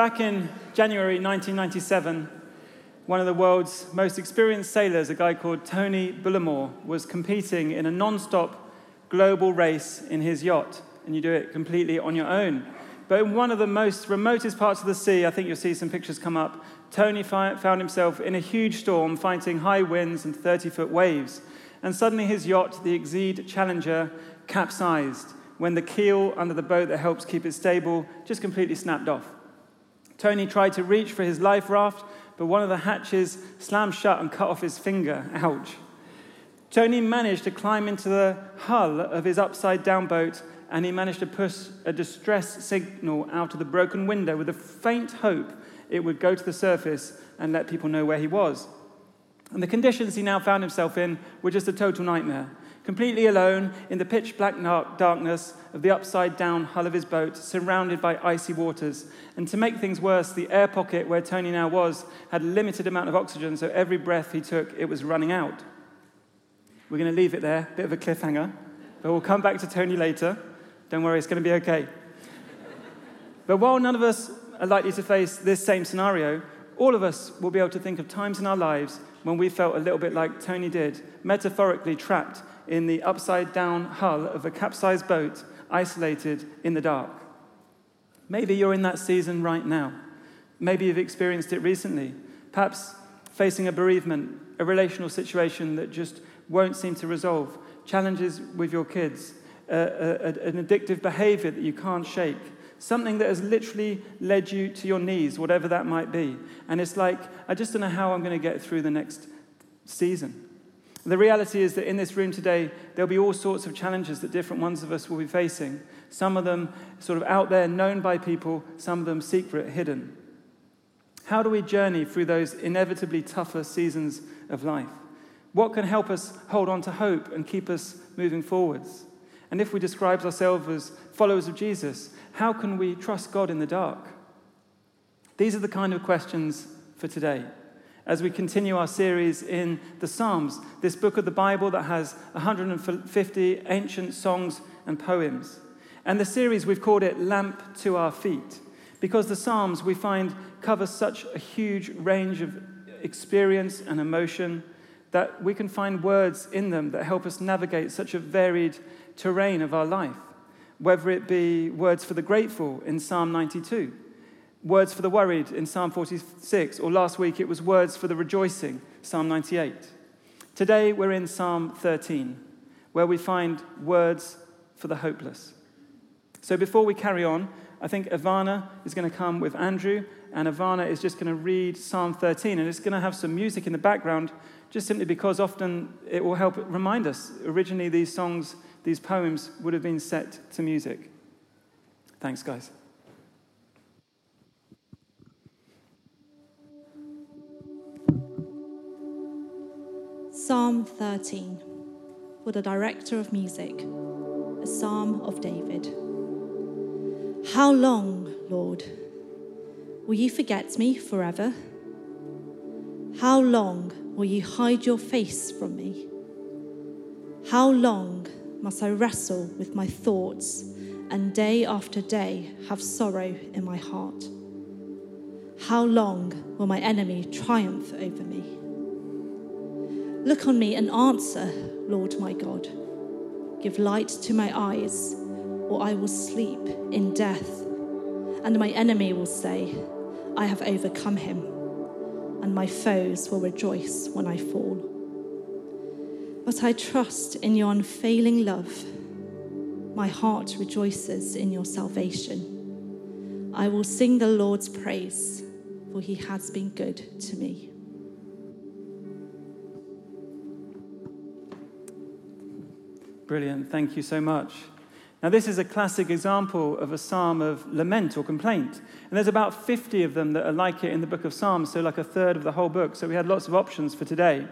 back in January 1997, one of the world's most experienced sailors, a guy called Tony Bullimore, was competing in a non stop global race in his yacht. And you do it completely on your own. But in one of the most remotest parts of the sea, I think you'll see some pictures come up, Tony found himself in a huge storm, fighting high winds and 30 foot waves. And suddenly his yacht, the Exide Challenger, capsized when the keel under the boat that helps keep it stable just completely snapped off. Tony tried to reach for his life raft, but one of the hatches slammed shut and cut off his finger. Ouch. Tony managed to climb into the hull of his upside down boat and he managed to push a distress signal out of the broken window with a faint hope it would go to the surface and let people know where he was. And the conditions he now found himself in were just a total nightmare. Completely alone in the pitch black darkness of the upside down hull of his boat, surrounded by icy waters. And to make things worse, the air pocket where Tony now was had a limited amount of oxygen, so every breath he took, it was running out. We're going to leave it there, bit of a cliffhanger, but we'll come back to Tony later. Don't worry, it's going to be okay. but while none of us are likely to face this same scenario, all of us will be able to think of times in our lives when we felt a little bit like Tony did, metaphorically trapped in the upside down hull of a capsized boat, isolated in the dark. Maybe you're in that season right now. Maybe you've experienced it recently. Perhaps facing a bereavement, a relational situation that just won't seem to resolve, challenges with your kids, an addictive behavior that you can't shake something that has literally led you to your knees, whatever that might be. And it's like, I just don't know how I'm going to get through the next season. The reality is that in this room today, there'll be all sorts of challenges that different ones of us will be facing. Some of them sort of out there, known by people, some of them secret, hidden. How do we journey through those inevitably tougher seasons of life? What can help us hold on to hope and keep us moving forwards? And if we describe ourselves as followers of Jesus, how can we trust God in the dark? These are the kind of questions for today. As we continue our series in the Psalms, this book of the Bible that has 150 ancient songs and poems. And the series, we've called it Lamp to Our Feet, because the Psalms we find cover such a huge range of experience and emotion that we can find words in them that help us navigate such a varied terrain of our life whether it be words for the grateful in Psalm 92, words for the worried in Psalm 46, or last week it was words for the rejoicing, Psalm 98. Today we're in Psalm 13, where we find words for the hopeless. So before we carry on, I think Ivana is going to come with Andrew, and Ivana is just going to read Psalm 13, and it's going to have some music in the background, just simply because often it will help remind us. Originally, these songs these poems would have been set to music. Thanks, guys. Psalm 13 for the director of music, a psalm of David. How long, Lord, will you forget me forever? How long will you hide your face from me? How long must I wrestle with my thoughts and day after day have sorrow in my heart? How long will my enemy triumph over me? Look on me and answer, Lord my God. Give light to my eyes, or I will sleep in death. And my enemy will say, I have overcome him, and my foes will rejoice when I fall. But I trust in your unfailing love. My heart rejoices in your salvation. I will sing the Lord's praise, for he has been good to me. Brilliant. Thank you so much. Now, this is a classic example of a psalm of lament or complaint. And there's about 50 of them that are like it in the book of Psalms, so like a third of the whole book. So we had lots of options for today.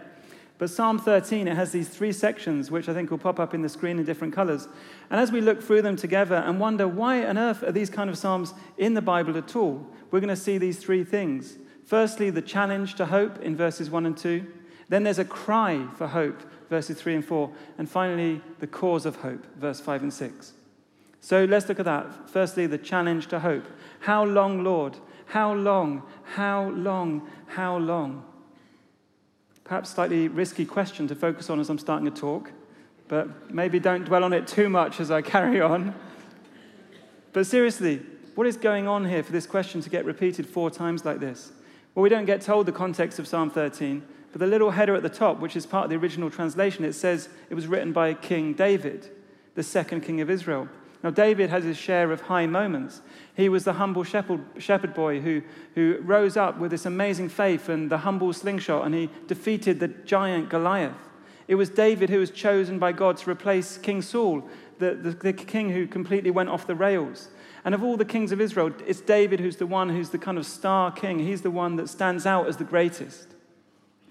But Psalm 13, it has these three sections, which I think will pop up in the screen in different colors. And as we look through them together and wonder why on earth are these kind of Psalms in the Bible at all, we're going to see these three things. Firstly, the challenge to hope in verses 1 and 2. Then there's a cry for hope, verses 3 and 4. And finally, the cause of hope, verse 5 and 6. So let's look at that. Firstly, the challenge to hope. How long, Lord? How long? How long? How long? Perhaps slightly risky question to focus on as I'm starting a talk, but maybe don't dwell on it too much as I carry on. But seriously, what is going on here for this question to get repeated four times like this? Well, we don't get told the context of Psalm 13, but the little header at the top, which is part of the original translation, it says it was written by King David, the second king of Israel. Now, David has his share of high moments. He was the humble shepherd, shepherd boy who, who rose up with this amazing faith and the humble slingshot, and he defeated the giant Goliath. It was David who was chosen by God to replace King Saul, the, the, the king who completely went off the rails. And of all the kings of Israel, it's David who's the one who's the kind of star king. He's the one that stands out as the greatest.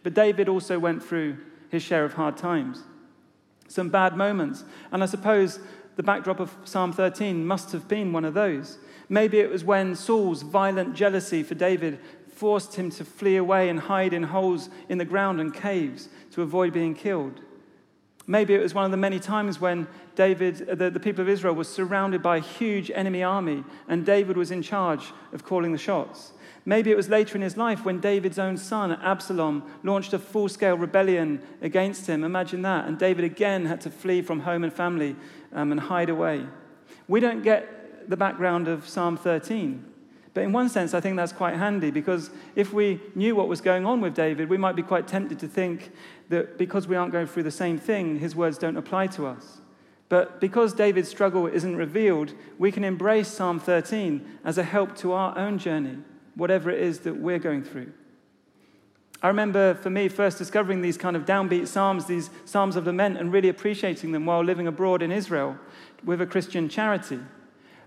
But David also went through his share of hard times, some bad moments. And I suppose the backdrop of Psalm 13 must have been one of those. Maybe it was when Saul's violent jealousy for David forced him to flee away and hide in holes in the ground and caves to avoid being killed. Maybe it was one of the many times when David, the, the people of Israel, was surrounded by a huge enemy army and David was in charge of calling the shots. Maybe it was later in his life when David's own son, Absalom, launched a full scale rebellion against him. Imagine that. And David again had to flee from home and family um, and hide away. We don't get the background of Psalm 13. But in one sense, I think that's quite handy because if we knew what was going on with David, we might be quite tempted to think that because we aren't going through the same thing, his words don't apply to us. But because David's struggle isn't revealed, we can embrace Psalm 13 as a help to our own journey, whatever it is that we're going through. I remember for me first discovering these kind of downbeat psalms, these psalms of lament, and really appreciating them while living abroad in Israel with a Christian charity.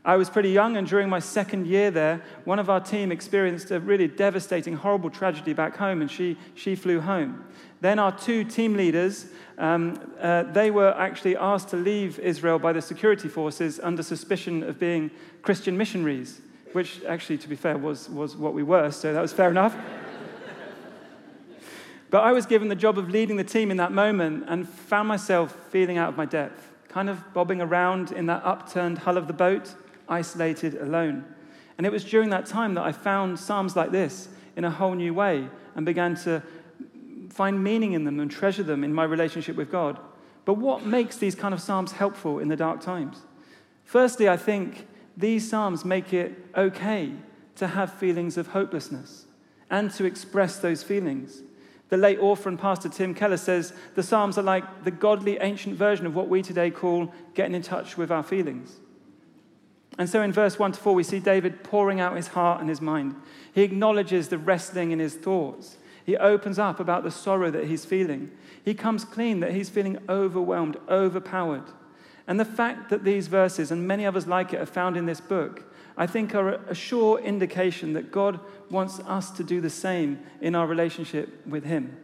I was pretty young, and during my second year there, one of our team experienced a really devastating, horrible tragedy back home, and she, she flew home. Then our two team leaders, um, uh, they were actually asked to leave Israel by the security forces under suspicion of being Christian missionaries, which actually, to be fair, was, was what we were, so that was fair enough. But I was given the job of leading the team in that moment and found myself feeling out of my depth, kind of bobbing around in that upturned hull of the boat, isolated, alone. And it was during that time that I found Psalms like this in a whole new way and began to find meaning in them and treasure them in my relationship with God. But what makes these kind of Psalms helpful in the dark times? Firstly, I think these Psalms make it okay to have feelings of hopelessness and to express those feelings. The late author and pastor Tim Keller says the Psalms are like the godly ancient version of what we today call getting in touch with our feelings. And so in verse 1 to 4, we see David pouring out his heart and his mind. He acknowledges the wrestling in his thoughts. He opens up about the sorrow that he's feeling. He comes clean that he's feeling overwhelmed, overpowered. And the fact that these verses and many others like it are found in this book I think are a sure indication that God wants us to do the same in our relationship with Him.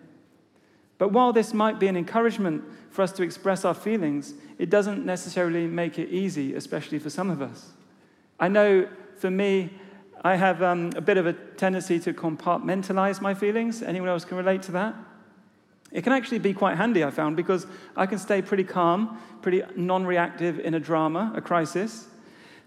But while this might be an encouragement for us to express our feelings, it doesn't necessarily make it easy, especially for some of us. I know for me, I have um, a bit of a tendency to compartmentalize my feelings. Anyone else can relate to that? It can actually be quite handy, I found, because I can stay pretty calm, pretty non reactive in a drama, a crisis.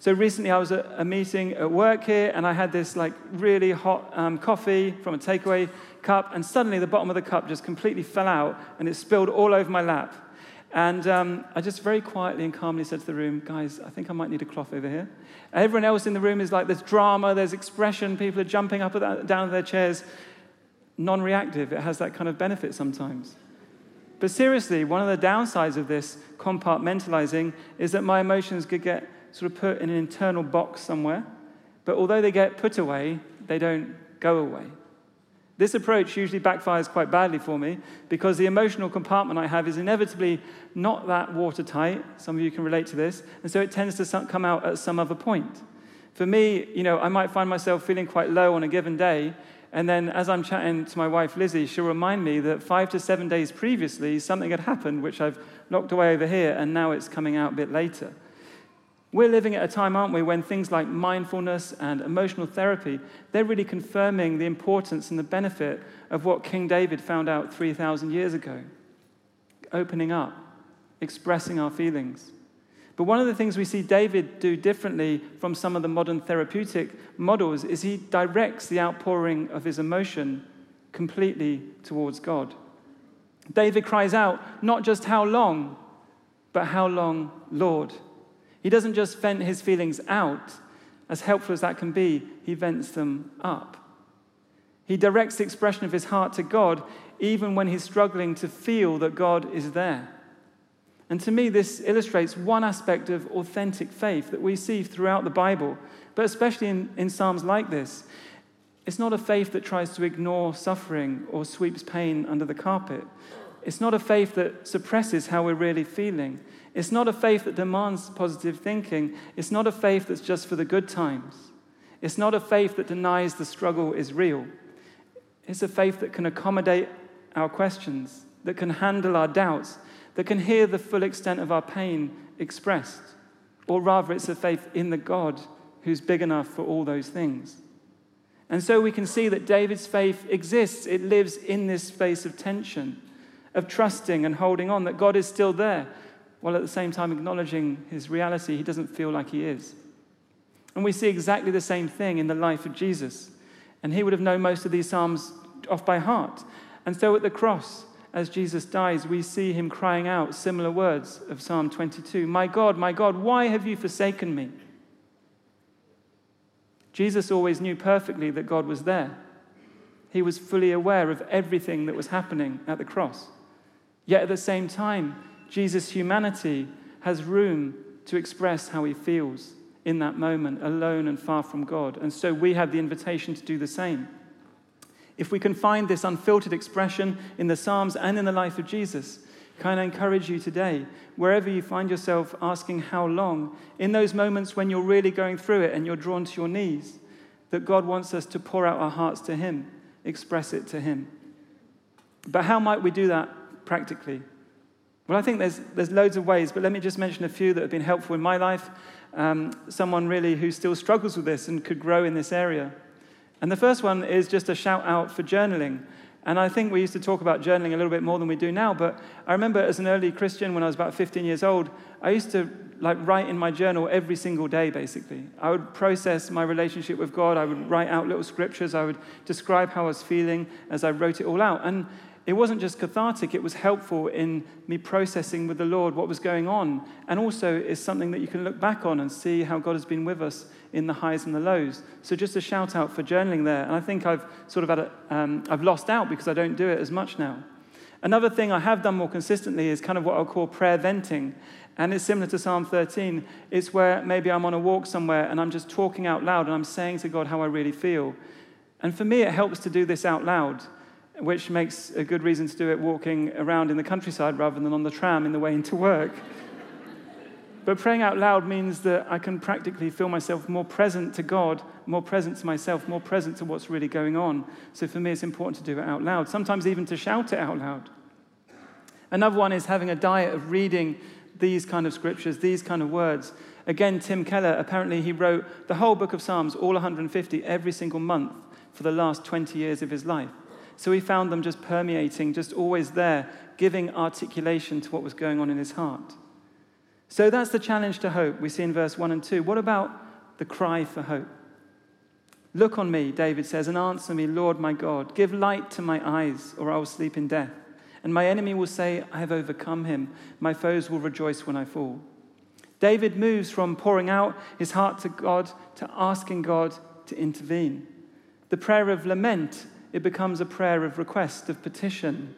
So recently I was at a meeting at work here and I had this like really hot um, coffee from a takeaway cup and suddenly the bottom of the cup just completely fell out and it spilled all over my lap. And um, I just very quietly and calmly said to the room, guys, I think I might need a cloth over here. Everyone else in the room is like, there's drama, there's expression, people are jumping up and down their chairs. Non reactive, it has that kind of benefit sometimes. But seriously, one of the downsides of this compartmentalizing is that my emotions could get sort of put in an internal box somewhere, but although they get put away, they don't go away. This approach usually backfires quite badly for me because the emotional compartment I have is inevitably not that watertight. Some of you can relate to this. And so it tends to come out at some other point. For me, you know, I might find myself feeling quite low on a given day. And then as I'm chatting to my wife, Lizzie, she'll remind me that five to seven days previously, something had happened which I've locked away over here, and now it's coming out a bit later. We're living at a time, aren't we, when things like mindfulness and emotional therapy, they're really confirming the importance and the benefit of what King David found out 3,000 years ago. Opening up, expressing our feelings. But one of the things we see David do differently from some of the modern therapeutic models is he directs the outpouring of his emotion completely towards God. David cries out, not just how long, but how long, Lord. He doesn't just vent his feelings out, as helpful as that can be, he vents them up. He directs the expression of his heart to God, even when he's struggling to feel that God is there. And to me, this illustrates one aspect of authentic faith that we see throughout the Bible, but especially in, in Psalms like this. It's not a faith that tries to ignore suffering or sweeps pain under the carpet. It's not a faith that suppresses how we're really feeling. It's not a faith that demands positive thinking. It's not a faith that's just for the good times. It's not a faith that denies the struggle is real. It's a faith that can accommodate our questions, that can handle our doubts, that can hear the full extent of our pain expressed. Or rather, it's a faith in the God who's big enough for all those things. And so we can see that David's faith exists. It lives in this space of tension, of trusting and holding on, that God is still there, while at the same time acknowledging his reality, he doesn't feel like he is. And we see exactly the same thing in the life of Jesus. And he would have known most of these Psalms off by heart. And so at the cross, as Jesus dies, we see him crying out similar words of Psalm 22 My God, my God, why have you forsaken me? Jesus always knew perfectly that God was there. He was fully aware of everything that was happening at the cross. Yet at the same time, Jesus' humanity has room to express how he feels in that moment, alone and far from God. And so we have the invitation to do the same. If we can find this unfiltered expression in the Psalms and in the life of Jesus, can I encourage you today, wherever you find yourself asking how long, in those moments when you're really going through it and you're drawn to your knees, that God wants us to pour out our hearts to Him, express it to Him. But how might we do that practically? Well, I think there's, there's loads of ways, but let me just mention a few that have been helpful in my life. Um, someone really who still struggles with this and could grow in this area. And the first one is just a shout out for journaling. And I think we used to talk about journaling a little bit more than we do now, but I remember as an early Christian when I was about 15 years old, I used to like write in my journal every single day basically. I would process my relationship with God, I would write out little scriptures, I would describe how I was feeling as I wrote it all out. And it wasn't just cathartic, it was helpful in me processing with the Lord what was going on. And also it's something that you can look back on and see how God has been with us in the highs and the lows. So just a shout out for journaling there. And I think I've sort of had a, um, I've lost out because I don't do it as much now. Another thing I have done more consistently is kind of what I'll call prayer venting. And it's similar to Psalm 13. It's where maybe I'm on a walk somewhere and I'm just talking out loud and I'm saying to God how I really feel. And for me, it helps to do this out loud which makes a good reason to do it walking around in the countryside rather than on the tram in the way into work. But praying out loud means that I can practically feel myself more present to God, more present to myself, more present to what's really going on. So for me, it's important to do it out loud, sometimes even to shout it out loud. Another one is having a diet of reading these kind of scriptures, these kind of words. Again, Tim Keller, apparently, he wrote the whole book of Psalms, all 150, every single month for the last 20 years of his life. So he found them just permeating, just always there, giving articulation to what was going on in his heart. So that's the challenge to hope we see in verse 1 and 2. What about the cry for hope? Look on me, David says, and answer me, Lord my God. Give light to my eyes, or I will sleep in death. And my enemy will say, I have overcome him. My foes will rejoice when I fall. David moves from pouring out his heart to God to asking God to intervene. The prayer of lament it becomes a prayer of request, of petition.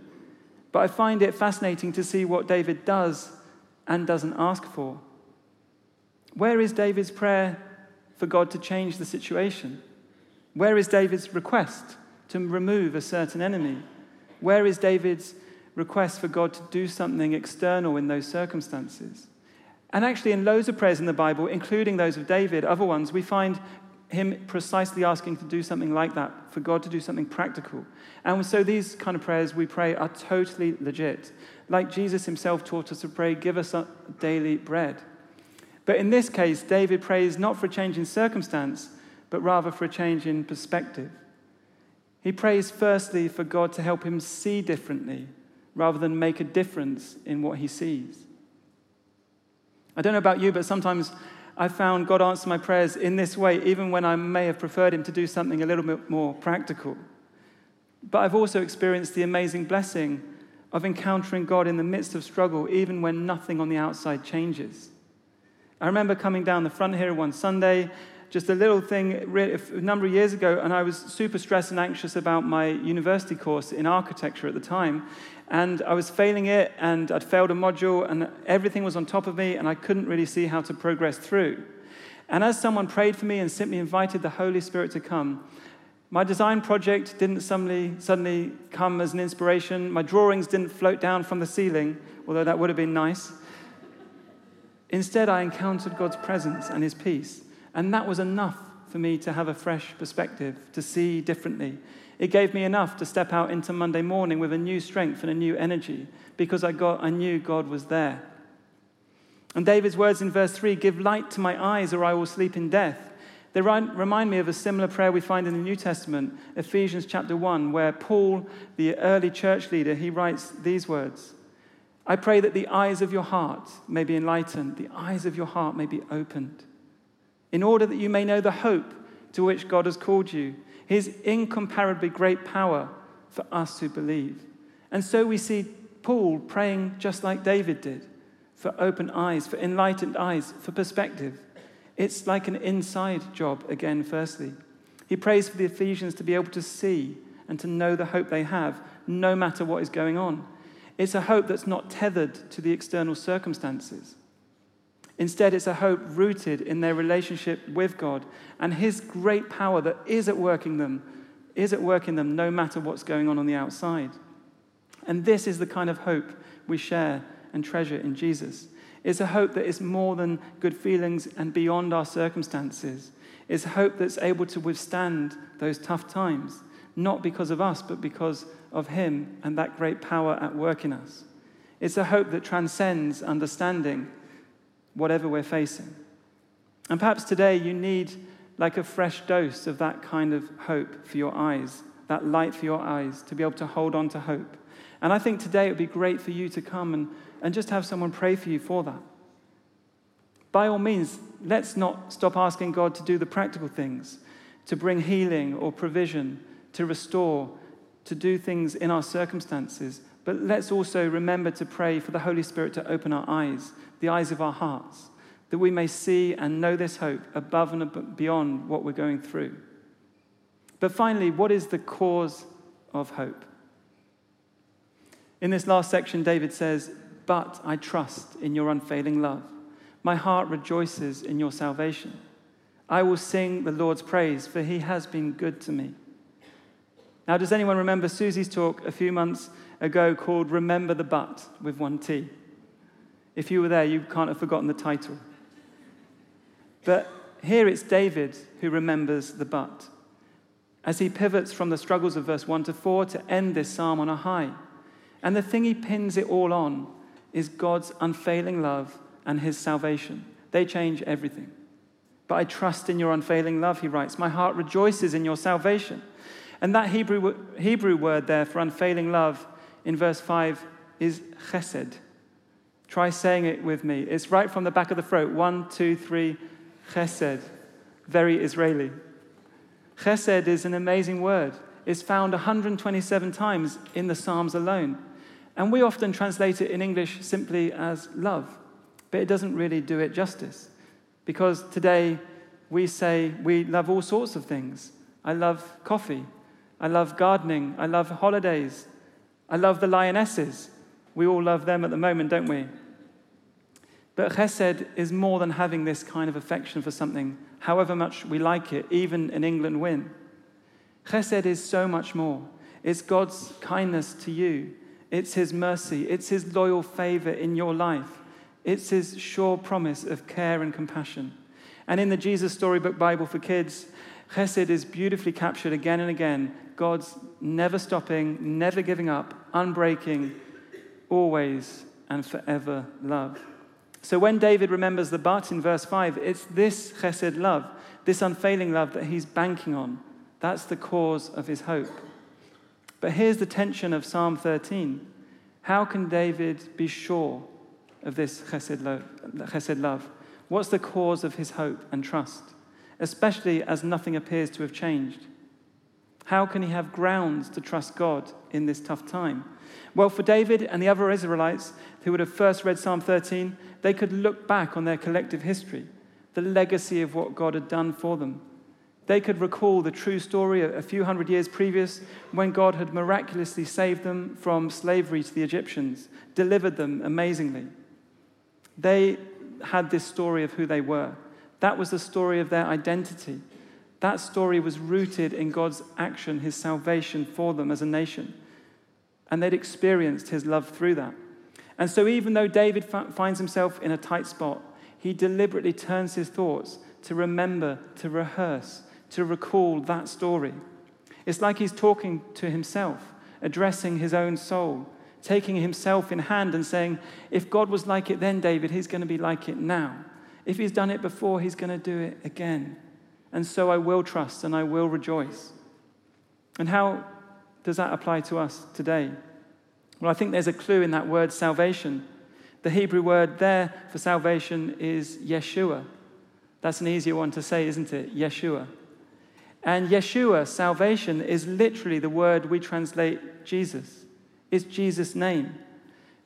But I find it fascinating to see what David does and doesn't ask for. Where is David's prayer for God to change the situation? Where is David's request to remove a certain enemy? Where is David's request for God to do something external in those circumstances? And actually, in loads of prayers in the Bible, including those of David, other ones, we find him precisely asking to do something like that, for God to do something practical. And so these kind of prayers we pray are totally legit. Like Jesus himself taught us to pray, give us daily bread. But in this case, David prays not for a change in circumstance, but rather for a change in perspective. He prays firstly for God to help him see differently rather than make a difference in what he sees. I don't know about you, but sometimes I found God answer my prayers in this way, even when I may have preferred Him to do something a little bit more practical. But I've also experienced the amazing blessing of encountering God in the midst of struggle, even when nothing on the outside changes. I remember coming down the front here one Sunday, just a little thing a number of years ago, and I was super stressed and anxious about my university course in architecture at the time. And I was failing it, and I'd failed a module, and everything was on top of me, and I couldn't really see how to progress through. And as someone prayed for me and simply invited the Holy Spirit to come, my design project didn't suddenly, suddenly come as an inspiration. My drawings didn't float down from the ceiling, although that would have been nice. Instead, I encountered God's presence and His peace. And that was enough for me to have a fresh perspective, to see differently, it gave me enough to step out into Monday morning with a new strength and a new energy because I, got, I knew God was there. And David's words in verse 3 give light to my eyes or I will sleep in death. They remind me of a similar prayer we find in the New Testament, Ephesians chapter 1, where Paul, the early church leader, he writes these words I pray that the eyes of your heart may be enlightened, the eyes of your heart may be opened, in order that you may know the hope to which God has called you his incomparably great power for us who believe. And so we see Paul praying just like David did for open eyes, for enlightened eyes, for perspective. It's like an inside job, again, firstly. He prays for the Ephesians to be able to see and to know the hope they have, no matter what is going on. It's a hope that's not tethered to the external circumstances. Instead, it's a hope rooted in their relationship with God and His great power that is at work in them, is at work in them no matter what's going on on the outside. And this is the kind of hope we share and treasure in Jesus. It's a hope that is more than good feelings and beyond our circumstances. It's a hope that's able to withstand those tough times, not because of us, but because of Him and that great power at work in us. It's a hope that transcends understanding whatever we're facing. And perhaps today you need like a fresh dose of that kind of hope for your eyes, that light for your eyes, to be able to hold on to hope. And I think today it would be great for you to come and, and just have someone pray for you for that. By all means, let's not stop asking God to do the practical things, to bring healing or provision, to restore, to do things in our circumstances. But let's also remember to pray for the Holy Spirit to open our eyes, the eyes of our hearts, that we may see and know this hope above and beyond what we're going through. But finally, what is the cause of hope? In this last section, David says, But I trust in your unfailing love. My heart rejoices in your salvation. I will sing the Lord's praise, for he has been good to me. Now, does anyone remember Susie's talk a few months ago called Remember the But with one T. If you were there, you can't have forgotten the title. But here it's David who remembers the but as he pivots from the struggles of verse 1 to 4 to end this psalm on a high. And the thing he pins it all on is God's unfailing love and his salvation. They change everything. But I trust in your unfailing love, he writes. My heart rejoices in your salvation. And that Hebrew, Hebrew word there for unfailing love in verse 5 is chesed. Try saying it with me. It's right from the back of the throat. One, two, three, chesed. Very Israeli. Chesed is an amazing word. It's found 127 times in the Psalms alone. And we often translate it in English simply as love, but it doesn't really do it justice. Because today we say we love all sorts of things. I love coffee. I love gardening. I love holidays. I love the lionesses. We all love them at the moment, don't we? But chesed is more than having this kind of affection for something, however much we like it, even in England win. Chesed is so much more. It's God's kindness to you, it's His mercy, it's His loyal favor in your life, it's His sure promise of care and compassion. And in the Jesus Storybook Bible for Kids, Chesed is beautifully captured again and again. God's never stopping, never giving up, unbreaking, always and forever love. So when David remembers the but in verse 5, it's this chesed love, this unfailing love that he's banking on. That's the cause of his hope. But here's the tension of Psalm 13. How can David be sure of this chesed chesed love? What's the cause of his hope and trust, especially as nothing appears to have changed? How can he have grounds to trust God in this tough time? Well, for David and the other Israelites who would have first read Psalm 13, they could look back on their collective history, the legacy of what God had done for them. They could recall the true story a few hundred years previous when God had miraculously saved them from slavery to the Egyptians, delivered them amazingly. They had this story of who they were. That was the story of their identity. That story was rooted in God's action, his salvation for them as a nation. And they'd experienced his love through that. And so, even though David finds himself in a tight spot, he deliberately turns his thoughts to remember, to rehearse, to recall that story. It's like he's talking to himself, addressing his own soul, taking himself in hand and saying, If God was like it then, David, he's going to be like it now. If he's done it before, he's going to do it again. And so I will trust and I will rejoice. And how does that apply to us today? Well, I think there's a clue in that word salvation. The Hebrew word there for salvation is Yeshua. That's an easier one to say, isn't it? Yeshua. And Yeshua, salvation, is literally the word we translate Jesus. It's Jesus' name.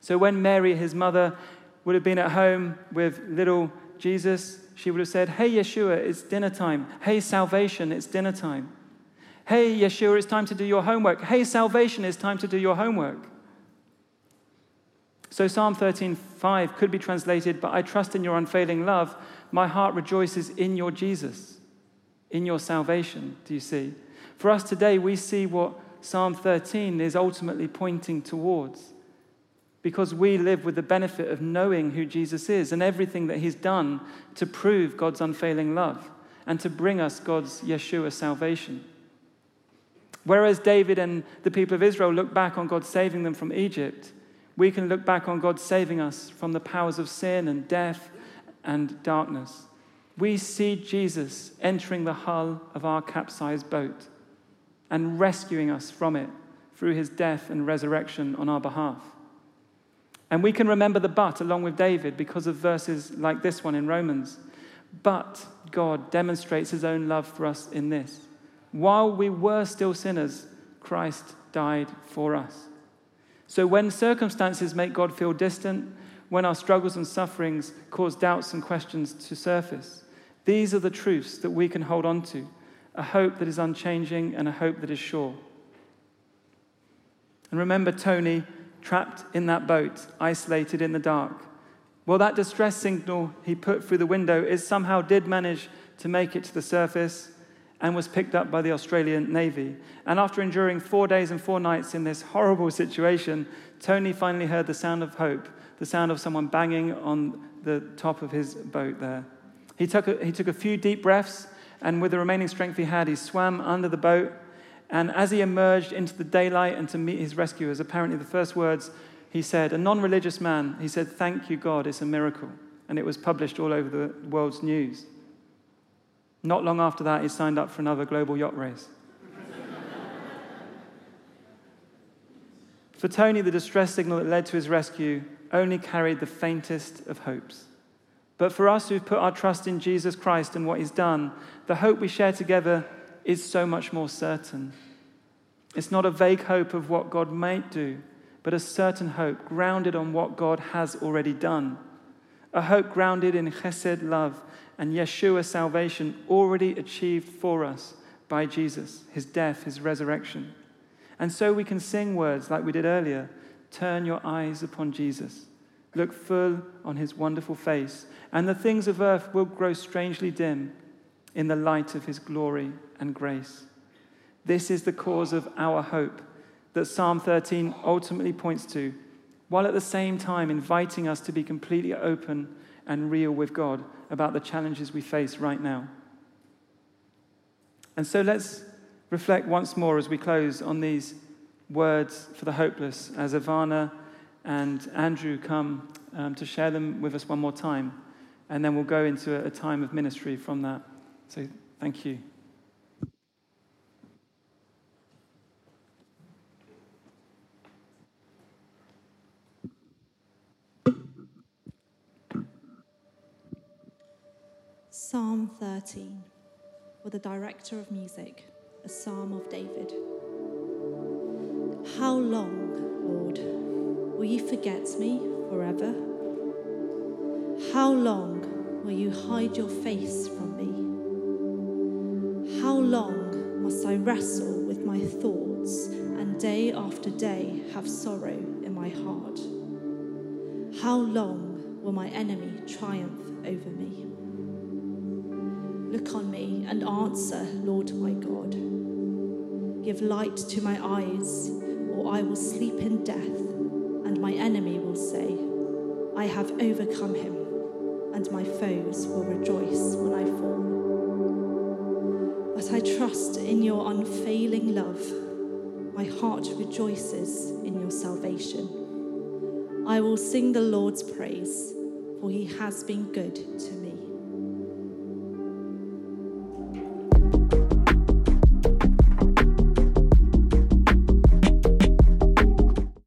So when Mary, his mother, would have been at home with little Jesus, she would have said, Hey, Yeshua, it's dinner time. Hey, salvation, it's dinner time. Hey, Yeshua, it's time to do your homework. Hey, salvation, it's time to do your homework. So Psalm 13:5 could be translated, But I trust in your unfailing love. My heart rejoices in your Jesus in your salvation, do you see? For us today, we see what Psalm 13 is ultimately pointing towards. Because we live with the benefit of knowing who Jesus is and everything that he's done to prove God's unfailing love and to bring us God's Yeshua salvation. Whereas David and the people of Israel look back on God saving them from Egypt, we can look back on God saving us from the powers of sin and death and darkness we see Jesus entering the hull of our capsized boat and rescuing us from it through his death and resurrection on our behalf. And we can remember the but along with David because of verses like this one in Romans. But God demonstrates his own love for us in this. While we were still sinners, Christ died for us. So when circumstances make God feel distant, when our struggles and sufferings cause doubts and questions to surface, these are the truths that we can hold on to a hope that is unchanging and a hope that is sure. And remember Tony trapped in that boat, isolated in the dark. Well, that distress signal he put through the window is somehow did manage to make it to the surface and was picked up by the Australian Navy. And after enduring four days and four nights in this horrible situation, Tony finally heard the sound of hope, the sound of someone banging on the top of his boat there. He took, a, he took a few deep breaths, and with the remaining strength he had, he swam under the boat. And as he emerged into the daylight and to meet his rescuers, apparently the first words he said, a non religious man, he said, Thank you, God, it's a miracle. And it was published all over the world's news. Not long after that, he signed up for another global yacht race. for Tony, the distress signal that led to his rescue only carried the faintest of hopes. But for us who've put our trust in Jesus Christ and what he's done, the hope we share together is so much more certain. It's not a vague hope of what God might do, but a certain hope grounded on what God has already done. A hope grounded in chesed love and Yeshua's salvation already achieved for us by Jesus, his death, his resurrection. And so we can sing words like we did earlier Turn your eyes upon Jesus. Look full on his wonderful face, and the things of earth will grow strangely dim in the light of his glory and grace. This is the cause of our hope that Psalm 13 ultimately points to, while at the same time inviting us to be completely open and real with God about the challenges we face right now. And so let's reflect once more as we close on these words for the hopeless as Ivana and Andrew come um, to share them with us one more time, and then we'll go into a, a time of ministry from that. So, thank you. Psalm 13 for the director of music, a psalm of David. How long, Lord, will you forget me forever? How long will you hide your face from me? How long must I wrestle with my thoughts and day after day have sorrow in my heart? How long will my enemy triumph over me? Look on me and answer, Lord my God. Give light to my eyes, or I will sleep in death, and my enemy will say, I have overcome him, and my foes will rejoice when I fall. But I trust in your unfailing love. My heart rejoices in your salvation. I will sing the Lord's praise, for he has been good to me.